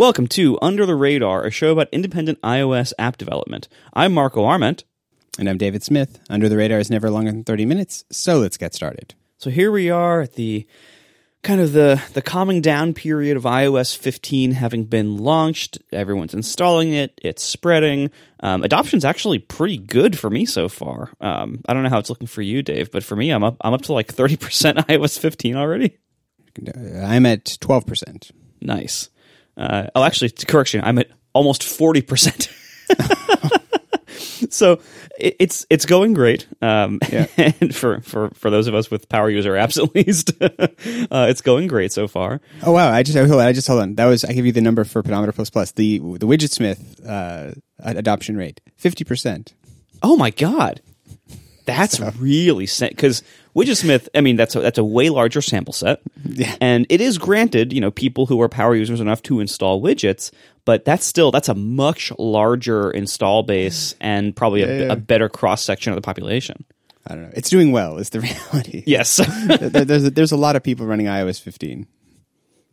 Welcome to Under the Radar, a show about independent iOS app development. I'm Marco Arment. And I'm David Smith. Under the Radar is never longer than 30 minutes, so let's get started. So here we are at the kind of the the calming down period of iOS 15 having been launched. Everyone's installing it. It's spreading. Um, adoption's actually pretty good for me so far. Um, I don't know how it's looking for you, Dave, but for me, I'm up. I'm up to like 30% iOS 15 already. I'm at 12%. Nice. Uh, oh, actually, correction. I'm at almost 40%. so it, it's it's going great. Um, yeah. and for, for, for those of us with power user apps, at least, uh, it's going great so far. Oh wow! I just hold on, I just hold on. That was I give you the number for Pedometer Plus Plus. The the Widgetsmith uh, adoption rate fifty percent. Oh my god, that's so. really because Widgetsmith, I mean, that's a, that's a way larger sample set. Yeah. And it is granted, you know, people who are power users enough to install widgets, but that's still, that's a much larger install base and probably a, yeah, yeah. a better cross section of the population. I don't know. It's doing well, is the reality. Yes. there's, a, there's a lot of people running iOS 15.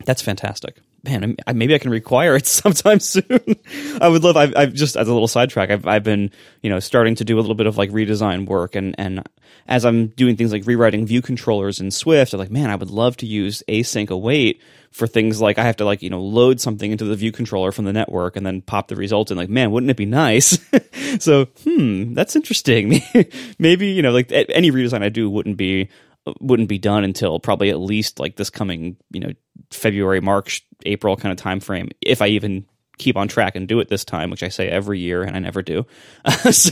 That's fantastic man, maybe I can require it sometime soon. I would love. I've, I've, just as a little sidetrack. I've I've been you know starting to do a little bit of like redesign work, and and as I'm doing things like rewriting view controllers in Swift, I'm like, man, I would love to use async await for things like I have to like you know load something into the view controller from the network and then pop the result in. Like, man, wouldn't it be nice? so, hmm, that's interesting. maybe you know like any redesign I do wouldn't be wouldn't be done until probably at least like this coming you know February, March, April kind of time frame. If I even keep on track and do it this time, which I say every year and I never do. so,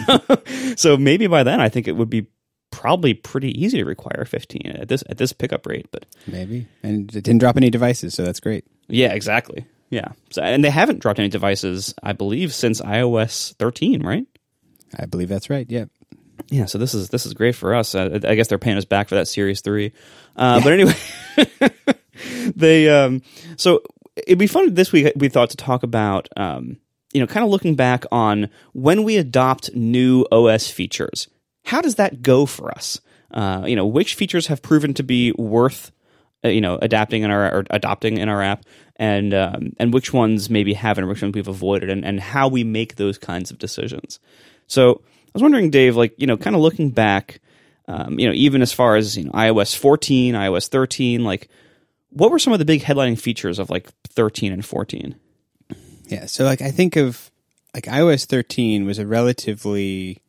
so maybe by then I think it would be probably pretty easy to require 15 at this at this pickup rate. But maybe, and it didn't drop any devices, so that's great. Yeah, exactly. Yeah, so and they haven't dropped any devices, I believe, since iOS 13, right? I believe that's right. Yeah yeah, so this is this is great for us. I, I guess they're paying us back for that Series Three, uh, yeah. but anyway, they um, so it'd be fun this week. We thought to talk about um, you know, kind of looking back on when we adopt new OS features. How does that go for us? Uh, you know, which features have proven to be worth uh, you know adapting in our or adopting in our app, and um, and which ones maybe haven't, which ones we've avoided, and and how we make those kinds of decisions. So was wondering, Dave, like you know, kind of looking back, um, you know, even as far as you know, iOS 14, iOS 13, like what were some of the big headlining features of like 13 and 14? Yeah, so like I think of like iOS 13 was a relatively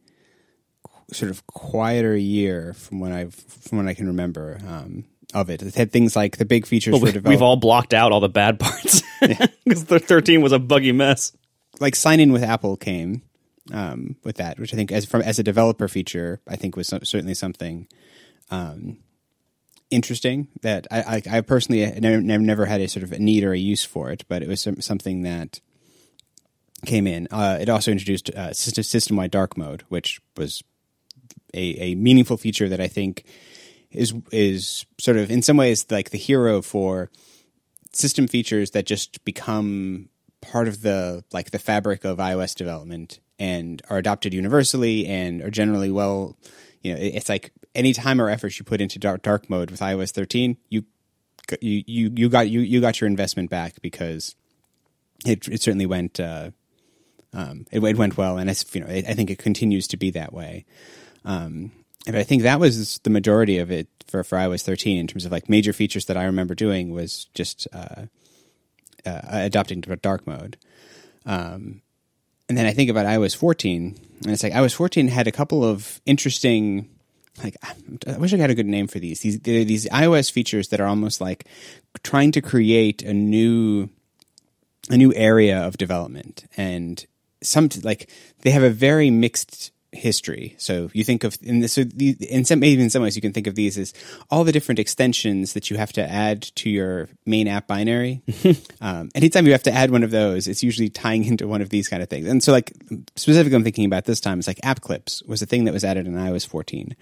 sort of quieter year from when I from when I can remember. Um, of it. It had things like the big features well, we, We've all blocked out all the bad parts because the 13 was a buggy mess. Like sign in with Apple came, um, with that, which I think as from as a developer feature, I think was certainly something um, interesting that I, I, I personally never, never, had a sort of a need or a use for it, but it was some, something that came in. Uh, it also introduced uh, system wide dark mode, which was a, a meaningful feature that I think is is sort of in some ways like the hero for system features that just become part of the like the fabric of iOS development and are adopted universally and are generally well. You know, it's like any time or effort you put into dark dark mode with iOS 13, you you you you got you you got your investment back because it it certainly went uh, um, it, it, went well, and it's you know it, I think it continues to be that way. Um, and I think that was the majority of it for for iOS 13 in terms of like major features that I remember doing was just uh, uh, adopting dark mode. Um, and then I think about iOS 14, and it's like iOS 14 had a couple of interesting. Like I wish I had a good name for these. These these iOS features that are almost like trying to create a new a new area of development, and some like they have a very mixed history. So you think of in this, so the, in some maybe in some ways you can think of these as all the different extensions that you have to add to your main app binary. um, anytime you have to add one of those, it's usually tying into one of these kind of things. And so, like specifically, I'm thinking about this time. is like app clips was a thing that was added in iOS 14,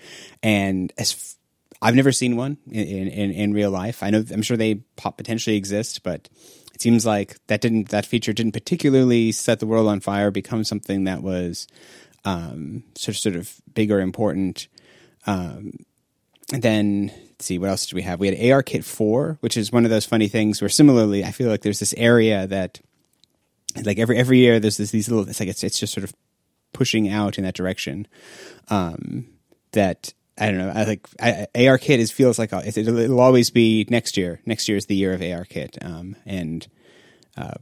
and as f- I've never seen one in, in, in real life. I know I'm sure they potentially exist, but it seems like that didn't that feature didn't particularly set the world on fire, become something that was um, sort of sort of big or important. Um, then let's see what else did we have? We had ARKit four, which is one of those funny things where similarly, I feel like there's this area that like every every year there's this, these little it's like it's it's just sort of pushing out in that direction. Um, that I don't know. I like I, ARKit is feels like it, it'll, it'll always be next year. Next year is the year of ARKit, um, and uh,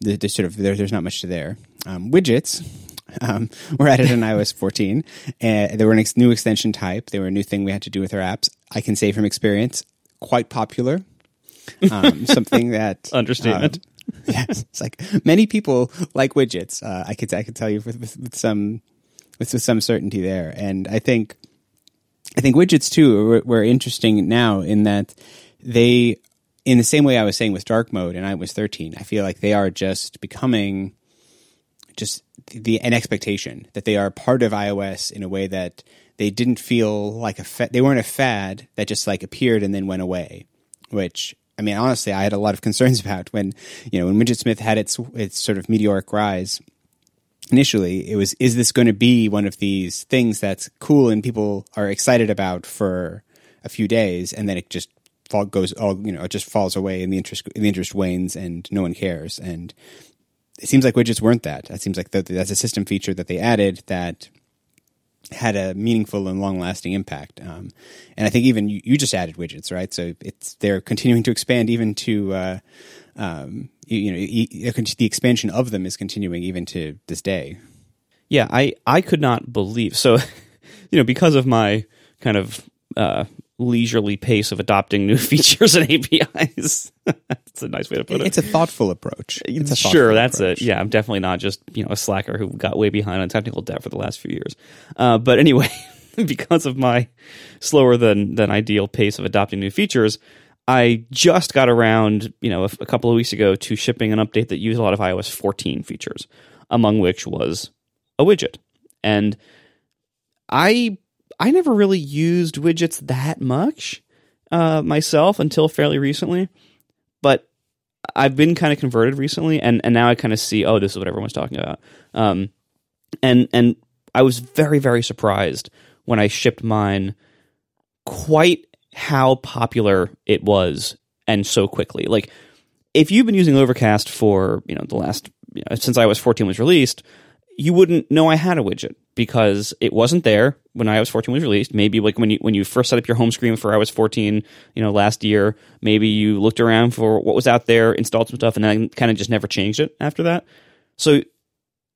there's sort of there, there's not much to there. Um, widgets. Um, we're at it in iOS 14. and they were a ex- new extension type. They were a new thing we had to do with our apps. I can say from experience, quite popular. Um, something that Understatement. um, yes, it's like many people like widgets. Uh, I could I could tell you with, with, with some with, with some certainty there, and I think I think widgets too were, were interesting now in that they, in the same way I was saying with dark mode and iOS 13, I feel like they are just becoming just the an expectation that they are part of iOS in a way that they didn't feel like a fa- they weren't a fad that just like appeared and then went away. Which I mean, honestly, I had a lot of concerns about when you know when Widgetsmith had its its sort of meteoric rise. Initially, it was is this going to be one of these things that's cool and people are excited about for a few days, and then it just fall goes all you know it just falls away and the interest the interest wanes and no one cares and it seems like widgets weren't that. It seems like that that's a system feature that they added that had a meaningful and long lasting impact. Um, and I think even you, you, just added widgets, right? So it's they're continuing to expand even to uh, um, you, you, know e- the expansion of them is continuing even to this day. Yeah, I I could not believe so. you know, because of my kind of uh, leisurely pace of adopting new features and APIs. that's a nice way to put it. It's a thoughtful approach. A thoughtful sure, that's approach. it. Yeah, I'm definitely not just you know a slacker who got way behind on technical debt for the last few years. Uh, but anyway, because of my slower than than ideal pace of adopting new features, I just got around you know a, a couple of weeks ago to shipping an update that used a lot of iOS 14 features, among which was a widget, and I I never really used widgets that much uh, myself until fairly recently, I've been kind of converted recently, and, and now I kind of see, oh, this is what everyone's talking about. Um, and and I was very very surprised when I shipped mine. Quite how popular it was, and so quickly. Like, if you've been using Overcast for you know the last you know, since iOS 14 was released, you wouldn't know I had a widget because it wasn't there when iOS 14 was released. Maybe like when you when you first set up your home screen for iOS 14, you know, last year, maybe you looked around for what was out there, installed some stuff, and then kind of just never changed it after that. So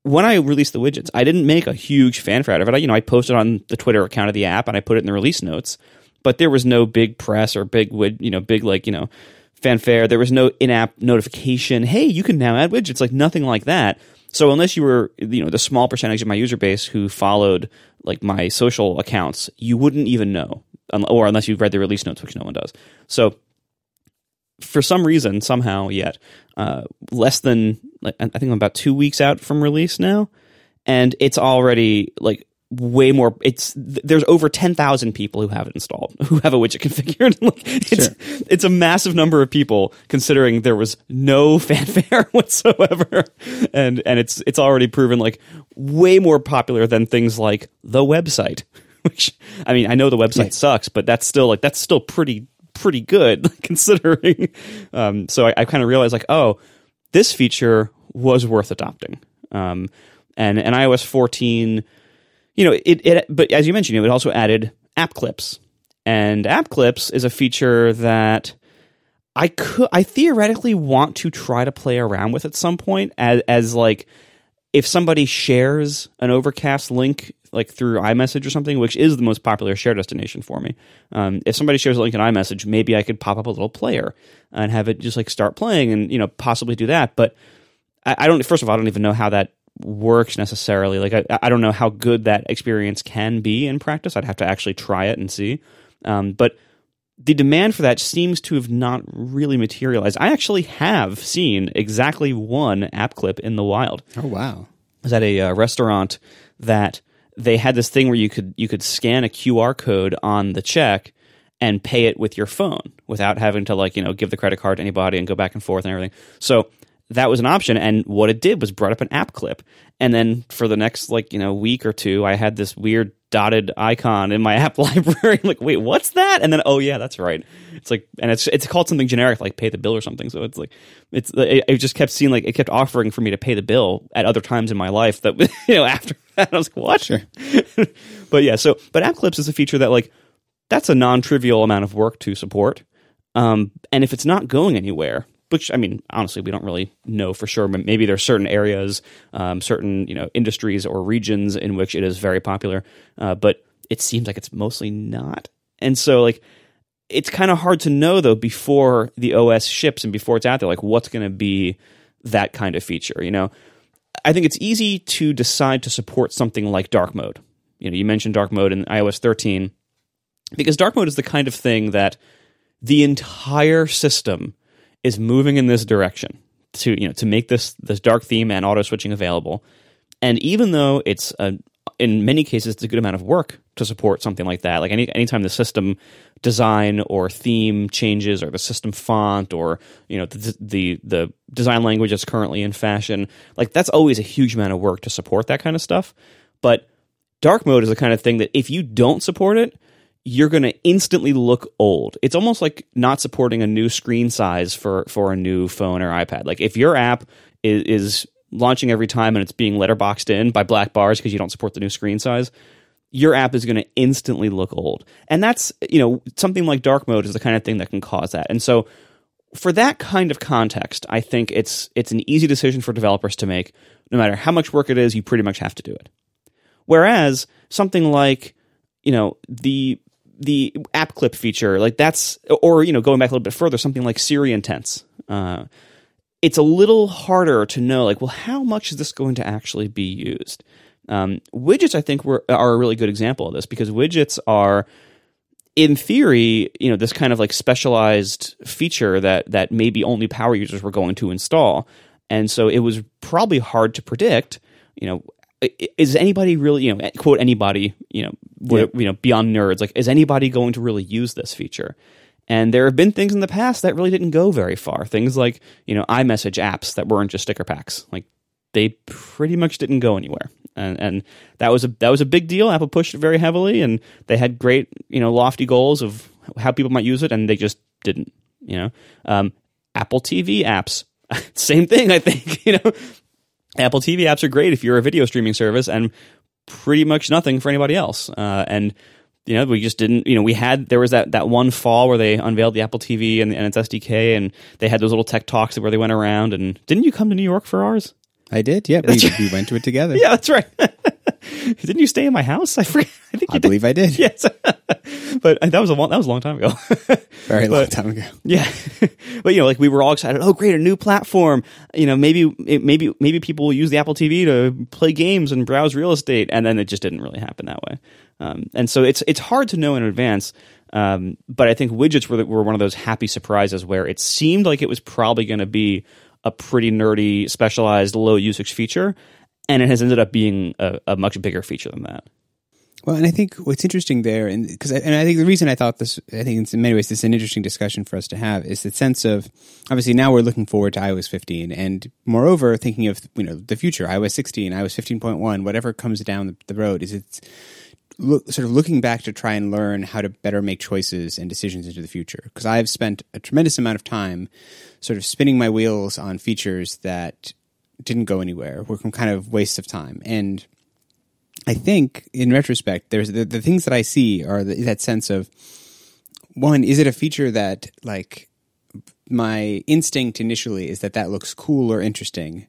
when I released the widgets, I didn't make a huge fanfare out of it. I, you know, I posted on the Twitter account of the app and I put it in the release notes, but there was no big press or big wid, you know, big like you know fanfare. There was no in-app notification. Hey, you can now add widgets. Like nothing like that. So unless you were, you know, the small percentage of my user base who followed like my social accounts, you wouldn't even know, or unless you've read the release notes, which no one does. So for some reason, somehow, yet uh, less than I think I'm about two weeks out from release now, and it's already like way more it's there's over 10,000 people who have it installed who have a widget configured like it's Sure. it's a massive number of people considering there was no fanfare whatsoever and and it's it's already proven like way more popular than things like the website which I mean I know the website Yeah. sucks but that's still like that's still pretty pretty good considering um so I, I kind of realized like oh this feature was worth adopting um and and iOS 14 you know, it, it but as you mentioned, it also added app clips. And app clips is a feature that I could I theoretically want to try to play around with at some point as as like if somebody shares an overcast link like through iMessage or something, which is the most popular share destination for me. Um, if somebody shares a link in iMessage, maybe I could pop up a little player and have it just like start playing and you know possibly do that. But I, I don't. First of all, I don't even know how that works necessarily. Like I, I don't know how good that experience can be in practice. I'd have to actually try it and see. Um, but the demand for that seems to have not really materialized. I actually have seen exactly one app clip in the wild. Oh wow. I was at a uh, restaurant that they had this thing where you could you could scan a QR code on the check and pay it with your phone without having to like you know give the credit card to anybody and go back and forth and everything. So that was an option. And what it did was brought up an app clip. And then for the next like, you know, week or two, I had this weird dotted icon in my app library. like, wait, what's that? And then, oh yeah, that's right. It's like, and it's it's called something generic like pay the bill or something. So it's like, it's it, it just kept seeing like it kept offering for me to pay the bill at other times in my life that you know after that I was like, what? Sure. but yeah, so but app clips is a feature that like that's a non-trivial amount of work to support. Um, and if it's not going anywhere, which I mean, honestly, we don't really know for sure. But maybe there are certain areas, um, certain you know industries or regions in which it is very popular. Uh, but it seems like it's mostly not. And so like it's kind of hard to know though before the OS ships and before it's out there, like what's going to be that kind of feature. You know, I think it's easy to decide to support something like dark mode. You know, you mentioned dark mode in iOS 13 because dark mode is the kind of thing that the entire system is moving in this direction to you know to make this this dark theme and auto switching available. And even though it's a, in many cases it's a good amount of work to support something like that, like any anytime the system design or theme changes or the system font or you know the the, the design language that's currently in fashion, like that's always a huge amount of work to support that kind of stuff. But dark mode is the kind of thing that if you don't support it, you're going to instantly look old. It's almost like not supporting a new screen size for for a new phone or iPad. Like if your app is, is launching every time and it's being letterboxed in by black bars because you don't support the new screen size, your app is going to instantly look old. And that's, you know, something like dark mode is the kind of thing that can cause that. And so for that kind of context, I think it's it's an easy decision for developers to make. No matter how much work it is, you pretty much have to do it. Whereas something like, you know, the the app clip feature, like that's, or, you know, going back a little bit further, something like Siri Intents. Uh, it's a little harder to know, like, well, how much is this going to actually be used? Um, widgets, I think, were, are a really good example of this because widgets are, in theory, you know, this kind of like specialized feature that that maybe only power users were going to install, and so it was probably hard to predict, you know, is anybody really you know quote anybody you know yeah. you know beyond nerds. Like is anybody going to really use this feature? And there have been things in the past that really didn't go very far. Things like you know imessage apps that weren't just sticker packs. Like they pretty much didn't go anywhere. And and that was a that was a big deal. Apple pushed it very heavily and they had great you know lofty goals of how people might use it and they just didn't you know. Um, apple tv apps same thing i think you know. Apple TV apps are great if you're a video streaming service, and pretty much nothing for anybody else. Uh, and you know, we just didn't. You know, we had there was that that one fall where they unveiled the Apple TV and, and its SDK, and they had those little tech talks where they went around. And didn't you come to New York for ours? I did. Yeah, we, we went to it together. yeah, that's right. Didn't you stay in my house? I forget. I think I believe did. I did. Yes, but that was a long, that was a long time ago. Very but, long time ago. Yeah, but you know, like we were all excited. Oh, great, a new platform. You know, maybe maybe maybe people will use the Apple TV to play games and browse real estate, and then it just didn't really happen that way. Um, and so it's it's hard to know in advance. Um, but I think widgets were were one of those happy surprises where it seemed like it was probably going to be a pretty nerdy, specialized, low usage feature, and it has ended up being a, a much bigger feature than that. Well, and I think what's interesting there, and because and I think the reason I thought this, I think in many ways this is an interesting discussion for us to have, is the sense of obviously now we're looking forward to iOS 15, and moreover thinking of you know the future, iOS 16, iOS 15.1, whatever comes down the, road, is it's sort of looking back to try and learn how to better make choices and decisions into the future. Because I've spent a tremendous amount of time sort of spinning my wheels on features that didn't go anywhere, were kind of waste of time, and I think in retrospect, there's the, the things that I see are the, that sense of one, is it a feature that like my instinct initially is that that looks cool or interesting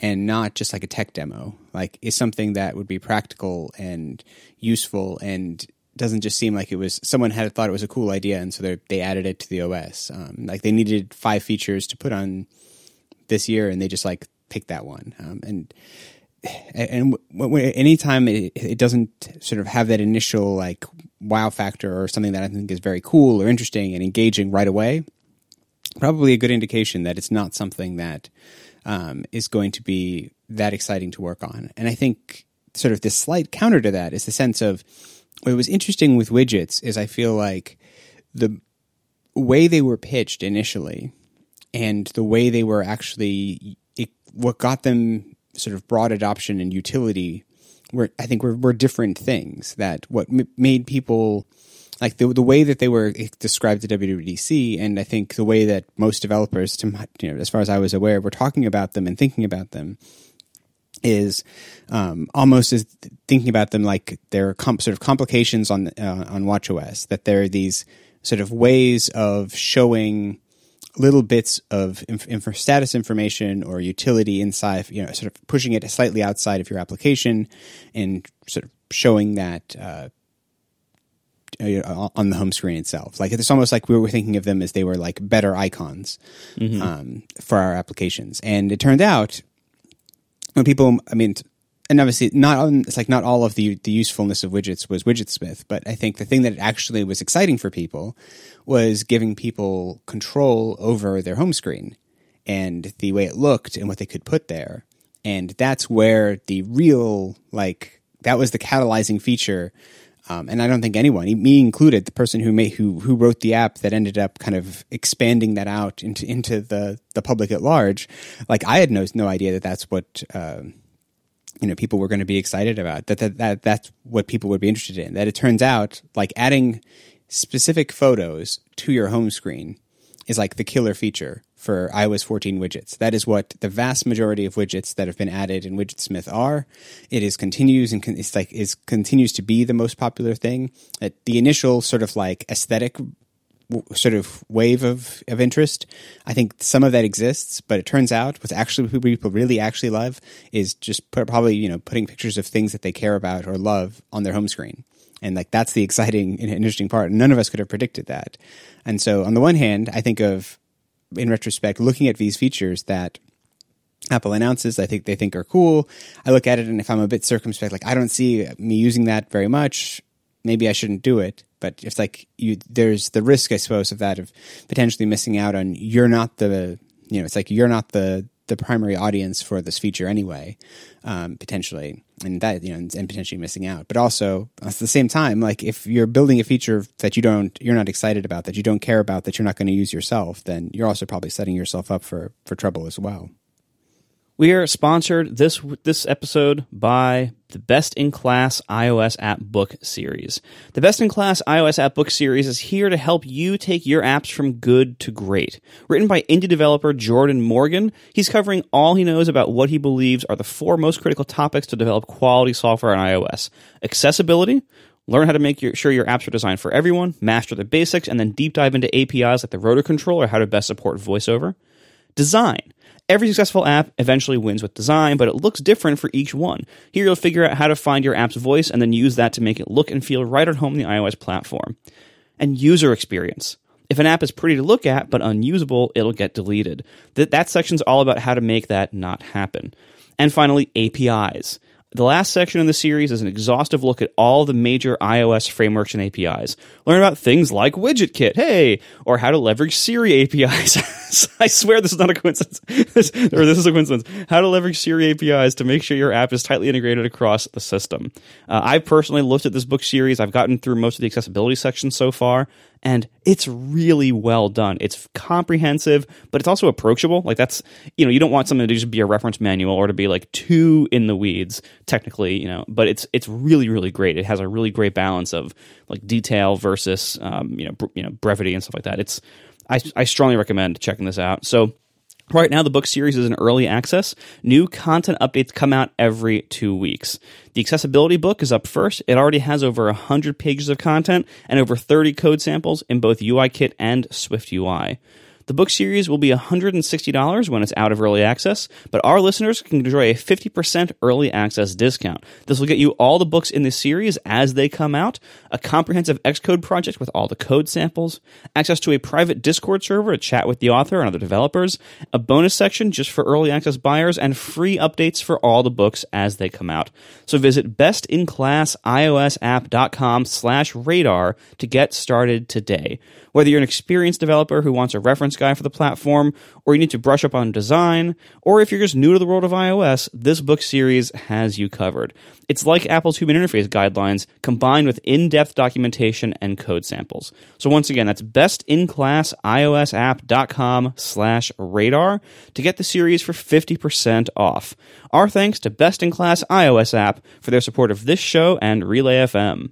and not just like a tech demo, like is something that would be practical and useful and doesn't just seem like it was someone had thought it was a cool idea and so they added it to the OS. Um, like they needed five features to put on this year and they just like picked that one. Um, and and anytime it, it doesn't sort of have that initial like wow factor or something that I think is very cool or interesting and engaging right away, probably a good indication that it's not something that um, is going to be that exciting to work on. And I think sort of the slight counter to that is the sense of what was interesting with widgets is I feel like the way they were pitched initially and the way they were actually what got them sort of broad adoption and utility were I think were, were different things that what m- made people like the the way that they were described to WWDC, and I think the way that most developers, to my, you know, as far as I was aware, were talking about them and thinking about them, is um, almost as thinking about them like they're comp- sort of complications on uh, on WatchOS. That there are these sort of ways of showing little bits of inf- inf- status information or utility inside, you know, sort of pushing it slightly outside of your application and sort of showing that uh, on the home screen itself. Like it's almost like we were thinking of them as they were like better icons mm-hmm. um, for our applications. And it turned out when people, I mean, and obviously not on, it's like not all of the the usefulness of widgets was widgetsmith but i think the thing that actually was exciting for people was giving people control over their home screen and the way it looked and what they could put there and that's where the real like that was the catalyzing feature um, and I don't think anyone, me included, the person who made who who wrote the app that ended up kind of expanding that out into into the the public at large, like I had no no idea that that's what. Uh, you know, people were going to be excited about that, that. That that's what people would be interested in. That it turns out, like adding specific photos to your home screen is like the killer feature for iOS 14 widgets. That is what the vast majority of widgets that have been added in Widgetsmith are. It is continues and con- it's like is continues to be the most popular thing. That the initial sort of like aesthetic sort of wave of, of interest. I think some of that exists, but it turns out what's actually what people really actually love is just put, probably you know putting pictures of things that they care about or love on their home screen. And like that's the exciting and interesting part. None of us could have predicted that. And so on the one hand, I think of in retrospect, looking at these features that Apple announces, I think they think are cool. I look at it, and if I'm a bit circumspect, like I don't see me using that very much, maybe I shouldn't do it. But it's like you, there's the risk, I suppose, of that of potentially missing out on. You're not the, you know, it's like you're not the the primary audience for this feature anyway, um, potentially, and that you know, and, and, potentially missing out. But also at the same time, like if you're building a feature that you don't, you're not excited about, that you don't care about, that you're not going to use yourself, then you're also probably setting yourself up for for trouble as well. We are sponsored this this episode by the Best in Class iOS App Book Series. The Best in Class iOS App Book Series is here to help you take your apps from good to great. Written by indie developer Jordan Morgan, he's covering all he knows about what he believes are the four most critical topics to develop quality software on iOS: accessibility, learn how to make your, sure your apps are designed for everyone, master the basics, and then deep dive into APIs like the rotor control or how to best support VoiceOver. Design Every successful app eventually wins with design, but it looks different for each one. Here you'll figure out how to find your app's voice and then use that to make it look and feel right at home on the iOS platform. And user experience. If an app is pretty to look at but unusable, it'll get deleted. That, that section's all about how to make that not happen. And finally, APIs. The last section in the series is an exhaustive look at all the major iOS frameworks and APIs. Learn about things like WidgetKit, hey, or how to leverage Siri APIs. I swear this is not a coincidence, or this is a coincidence. How to leverage Siri APIs to make sure your app is tightly integrated across the system. Uh, I personally looked at this book series. I've gotten through most of the accessibility sections so far and it's really well done. It's comprehensive, but it's also approachable. Like that's you know you don't want something to just be a reference manual or to be like too in the weeds technically, you know. But it's it's really really great. It has a really great balance of like detail versus um, you know br- you know brevity and stuff like that. It's I I strongly recommend checking this out. So Right now, the book series is in early access. New content updates come out every two weeks. The accessibility book is up first. It already has over 100 pages of content and over 30 code samples in both UIKit and SwiftUI. The book series will be $160 when it's out of early access, but our listeners can enjoy a 50% early access discount. This will get you all the books in the series as they come out, a comprehensive Xcode project with all the code samples, access to a private Discord server to chat with the author and other developers, a bonus section just for early access buyers, and free updates for all the books as they come out. So visit bestinclassiOSapp.com slash radar to get started today. Whether you're an experienced developer who wants a reference guy for the platform, or you need to brush up on design, or if you're just new to the world of iOS, this book series has you covered. It's like Apple's human interface guidelines combined with in-depth documentation and code samples. So once again, that's bestinclassiOSapp.com slash radar to get the series for 50% off. Our thanks to Best in Class iOS App for their support of this show and Relay FM.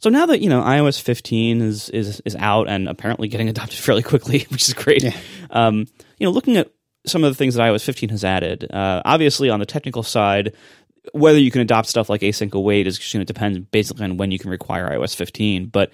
So now that you know iOS 15 is is is out and apparently getting adopted fairly quickly, which is great. Yeah. Um, you know, looking at some of the things that iOS 15 has added, uh, obviously on the technical side, whether you can adopt stuff like async await is going to depend basically on when you can require iOS 15. But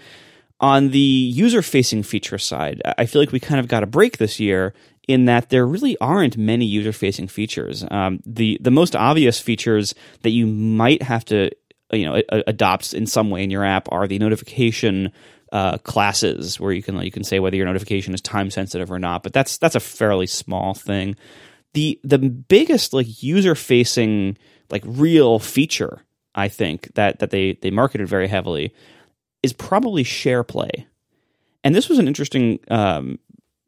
on the user facing feature side, I feel like we kind of got a break this year in that there really aren't many user facing features. Um, the the most obvious features that you might have to you know adopts in some way in your app are the notification uh, classes where you can you can say whether your notification is time sensitive or not. But that's that's a fairly small thing. The the biggest like user facing like real feature I think that that they they marketed very heavily is probably SharePlay. And this was an interesting um,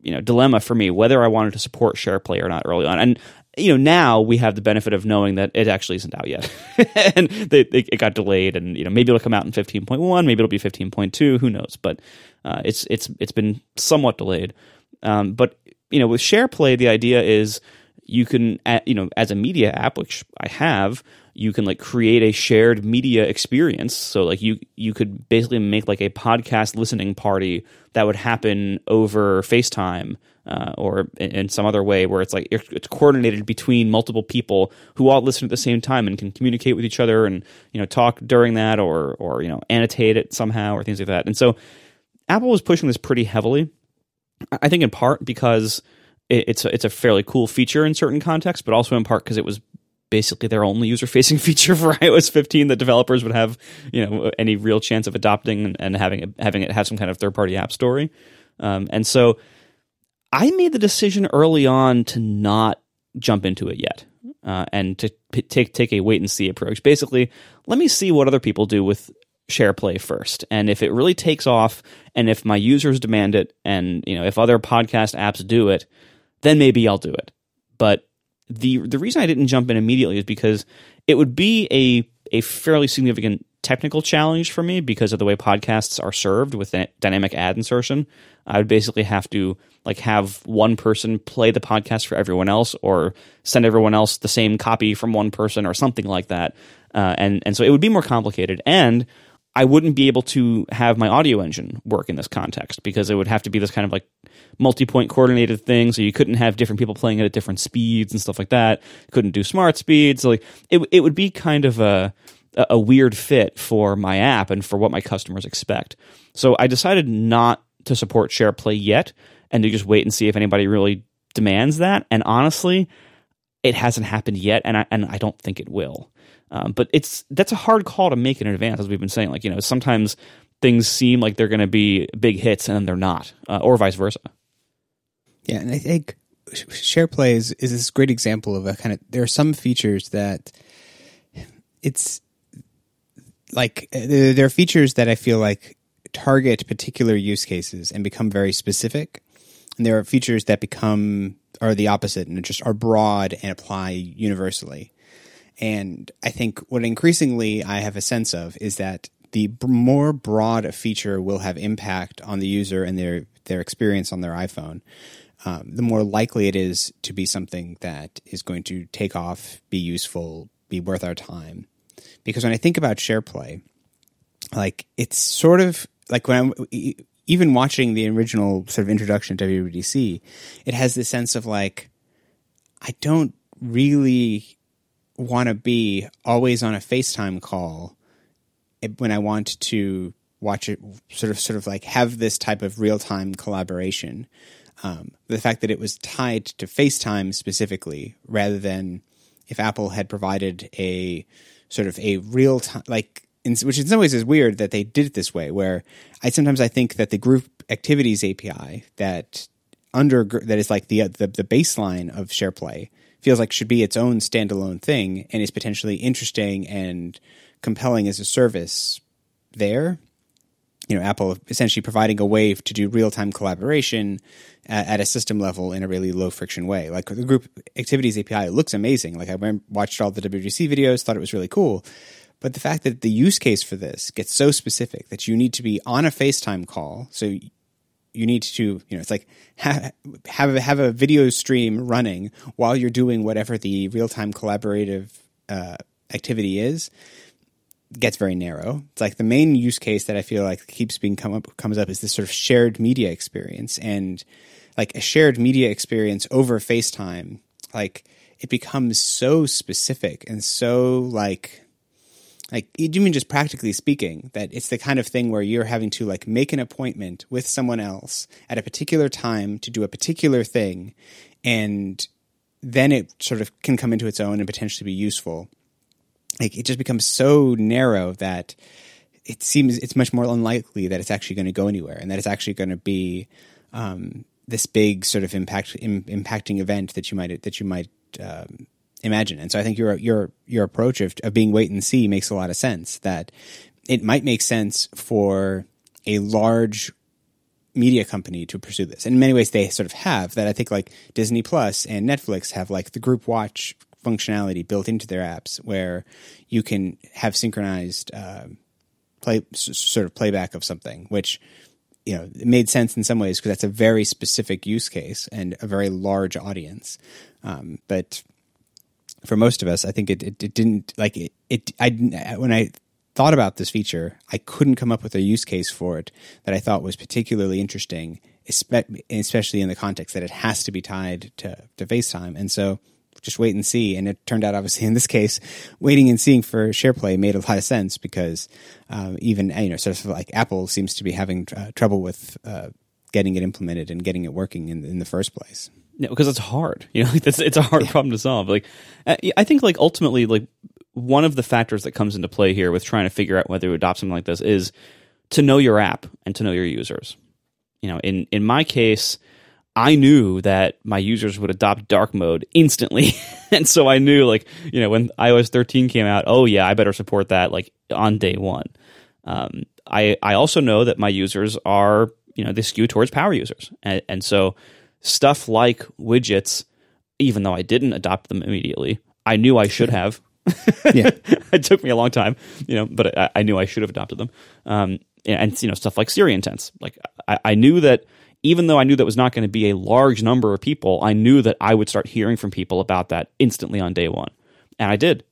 you know dilemma for me whether I wanted to support SharePlay or not early on. And you know now we have the benefit of knowing that it actually isn't out yet. And they, it got delayed and you know maybe it'll come out in 15.1 maybe it'll be 15.2 who knows? But uh, it's it's it's been somewhat delayed. Um, but you know with shareplay the idea is you can you know as a media app which i have you can like create a shared media experience. So like you you could basically make like a podcast listening party that would happen over facetime uh, or in, in, some other way where it's like it's coordinated between multiple people who all listen at the same time and can communicate with each other and you know talk during that or or you know annotate it somehow or things like that. And so apple was pushing this pretty heavily i think in part because it's a, it's a fairly cool feature in certain contexts, but also in part because it was basically their only user facing feature for iOS 15 that developers would have you know any real chance of adopting and, and having it, having it have some kind of third party app story. Um, and so I made the decision early on to not jump into it yet. Uh, and to p- take take a wait and see approach. Basically, let me see what other people do with SharePlay first, and if it really takes off, and if my users demand it, and you know if other podcast apps do it, then maybe I'll do it. But the the reason I didn't jump in immediately is because it would be a a fairly significant technical challenge for me because of the way podcasts are served with dynamic ad insertion. I would basically have to like have one person play the podcast for everyone else, or send everyone else the same copy from one person, or something like that. Uh, and and so it would be more complicated, and I wouldn't be able to have my audio engine work in this context because it would have to be this kind of like multi-point coordinated thing. So you couldn't have different people playing it at different speeds and stuff like that. couldn't do smart speeds. So like it, it would be kind of a, a weird fit for my app and for what my customers expect. So I decided not to support SharePlay yet and to just wait and see if anybody really demands that. And honestly, it hasn't happened yet, and I and I don't think it will. Um, but it's that's a hard call to make in advance, as we've been saying. Like you know, sometimes things seem like they're going to be big hits and then they're not, uh, or vice versa. Yeah, and I think SharePlay is, is this great example of a kind of there are some features that it's like there are features that I feel like target particular use cases and become very specific, and there are features that become are the opposite and just are broad and apply universally. And I think what increasingly I have a sense of is that the more broad a feature will have impact on the user and their their experience on their iPhone, um, the more likely it is to be something that is going to take off, be useful, be worth our time. Because when I think about SharePlay, like it's sort of like when I'm even watching the original sort of introduction to WWDC, it has this sense of like I don't really want to be always on a FaceTime call when I want to watch it sort of sort of like have this type of real time collaboration. Um, the fact that it was tied to FaceTime specifically rather than if Apple had provided a sort of a real time like in, which in some ways is weird that they did it this way where I sometimes I think that the group activities API that under that is like the the, the baseline of SharePlay feels like should be its own standalone thing and is potentially interesting and compelling as a service there. you know, Apple essentially providing a way to do real time collaboration at, at, a system level in a really low friction way. Like the group activities API looks amazing. Like I watched all the WWDC videos, thought it was really cool. But the fact that the use case for this gets so specific that you need to be on a FaceTime call. So you need to, you know, it's like have, have, a, have a video stream running while you're doing whatever the real time collaborative uh, activity is gets very narrow. It's like the main use case that I feel like keeps being come up comes up is this sort of shared media experience and like a shared media experience over FaceTime. Like it becomes so specific and so like like even just practically speaking that it's the kind of thing where you're having to like make an appointment with someone else at a particular time to do a particular thing and then it sort of can come into its own and potentially be useful? Like it just becomes so narrow that it seems it's much more unlikely that it's actually going to go anywhere and that it's actually going to be um, this big sort of impact Im, impacting event that you might that you might um, imagine. And so I think your your your approach of, of being wait and see makes a lot of sense. That it might make sense for a large media company to pursue this. In many ways, they sort of have that. I think like Disney Plus and Netflix have like the group watch functionality built into their apps where you can have synchronized uh, play sort of playback of something, which you know it made sense in some ways because that's a very specific use case and a very large audience. Um, but for most of us, I think it, it, it didn't like it, it. I when I thought about this feature, I couldn't come up with a use case for it that I thought was particularly interesting, especially in the context that it has to be tied to, to FaceTime. And so just wait and see. And it turned out, obviously, in this case, waiting and seeing for SharePlay made a lot of sense because um, even you know, sort of like Apple seems to be having uh, trouble with uh, getting it implemented and getting it working in in the first place. Yeah, because it's hard. You know, like it's it's a hard yeah. problem to solve. Like, I think like ultimately, like one of the factors that comes into play here with trying to figure out whether to adopt something like this is to know your app and to know your users. You know, in in my case I knew that my users would adopt dark mode instantly. and so I knew like, you know, when iOS 13 came out, oh yeah, I better support that like on day one. Um, I, I also know that my users are, you know, they skew towards power users. And, and so stuff like widgets, even though I didn't adopt them immediately, I knew I should have. yeah. it took me a long time, you know, but I, I knew I should have adopted them. Um, and, you know, stuff like Siri intents. Like I, I knew that even though I knew that was not going to be a large number of people, I knew that I would start hearing from people about that instantly on day one. And I did.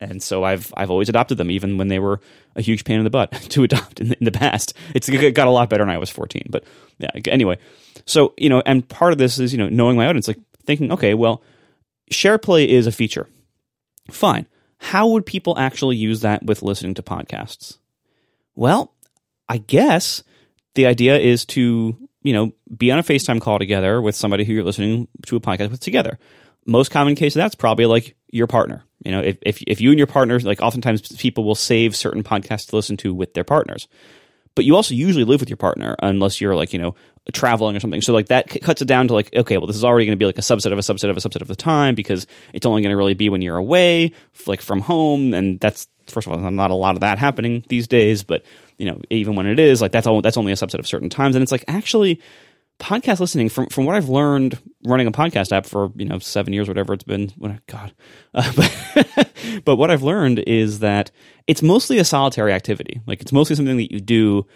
And so I've I've always adopted them, even when they were a huge pain in the butt to adopt in the, in the past. It's it got a lot better when iOS 14. But yeah, anyway. So, you know, and part of this is, you know, knowing my audience, like thinking, okay, well, SharePlay is a feature. Fine. How would people actually use that with listening to podcasts? Well, I guess the idea is to you know, be on a FaceTime call together with somebody who you're listening to a podcast with together. Most common case of that's probably like your partner. You know, if, if, if you and your partners, like oftentimes people will save certain podcasts to listen to with their partners. But you also usually live with your partner unless you're like, you know, traveling or something. So like that cuts it down to like, okay, well, this is already going to be like a subset of a subset of a subset of the time because it's only going to really be when you're away, like from home. And that's, first of all, not a lot of that happening these days, but you know, even when it is, like that's all that's only a subset of certain times. And it's like actually podcast listening from from what I've learned running a podcast app for you know seven years, whatever it's been. When God, uh, but but what I've learned is that it's mostly a solitary activity. Like it's mostly something that you do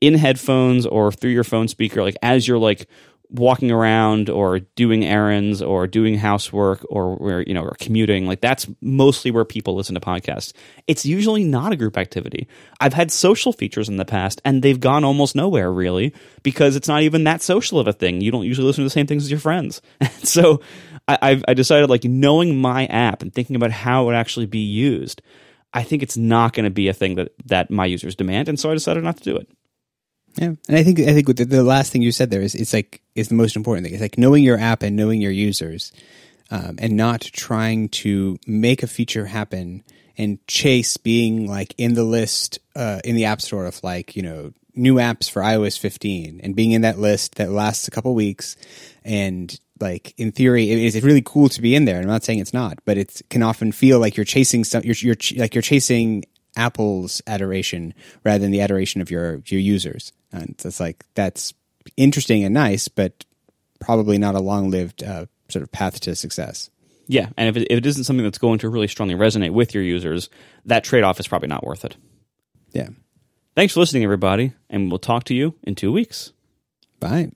in headphones or through your phone speaker, like as you're like walking around or doing errands or doing housework or where you know or commuting like that's mostly where people listen to podcasts. It's usually not a group activity. I've had social features in the past and they've gone almost nowhere really because it's not even that social of a thing. You don't usually listen to the same things as your friends. So I, I decided like knowing my app and thinking about how it would actually be used i think it's not going to be a thing that that my users demand and so i decided not to do it yeah, and I think I think the, the, last thing you said there is it's like is the most important thing. It's like knowing your app and knowing your users, um, and not trying to make a feature happen and chase being like in the list uh, in the app store of like you know new apps for iOS 15 and being in that list that lasts a couple weeks and like in theory it is really cool to be in there. I'm not saying it's not, but it can often feel like you're chasing some you're, you're like you're chasing Apple's adoration rather than the adoration of your your users. And it's like that's interesting and nice, but probably not a long lived uh, sort of path to success. Yeah, and if it, if it isn't something that's going to really strongly resonate with your users, that trade off is probably not worth it. Yeah. Thanks for listening, everybody, and we'll talk to you in two weeks. Bye.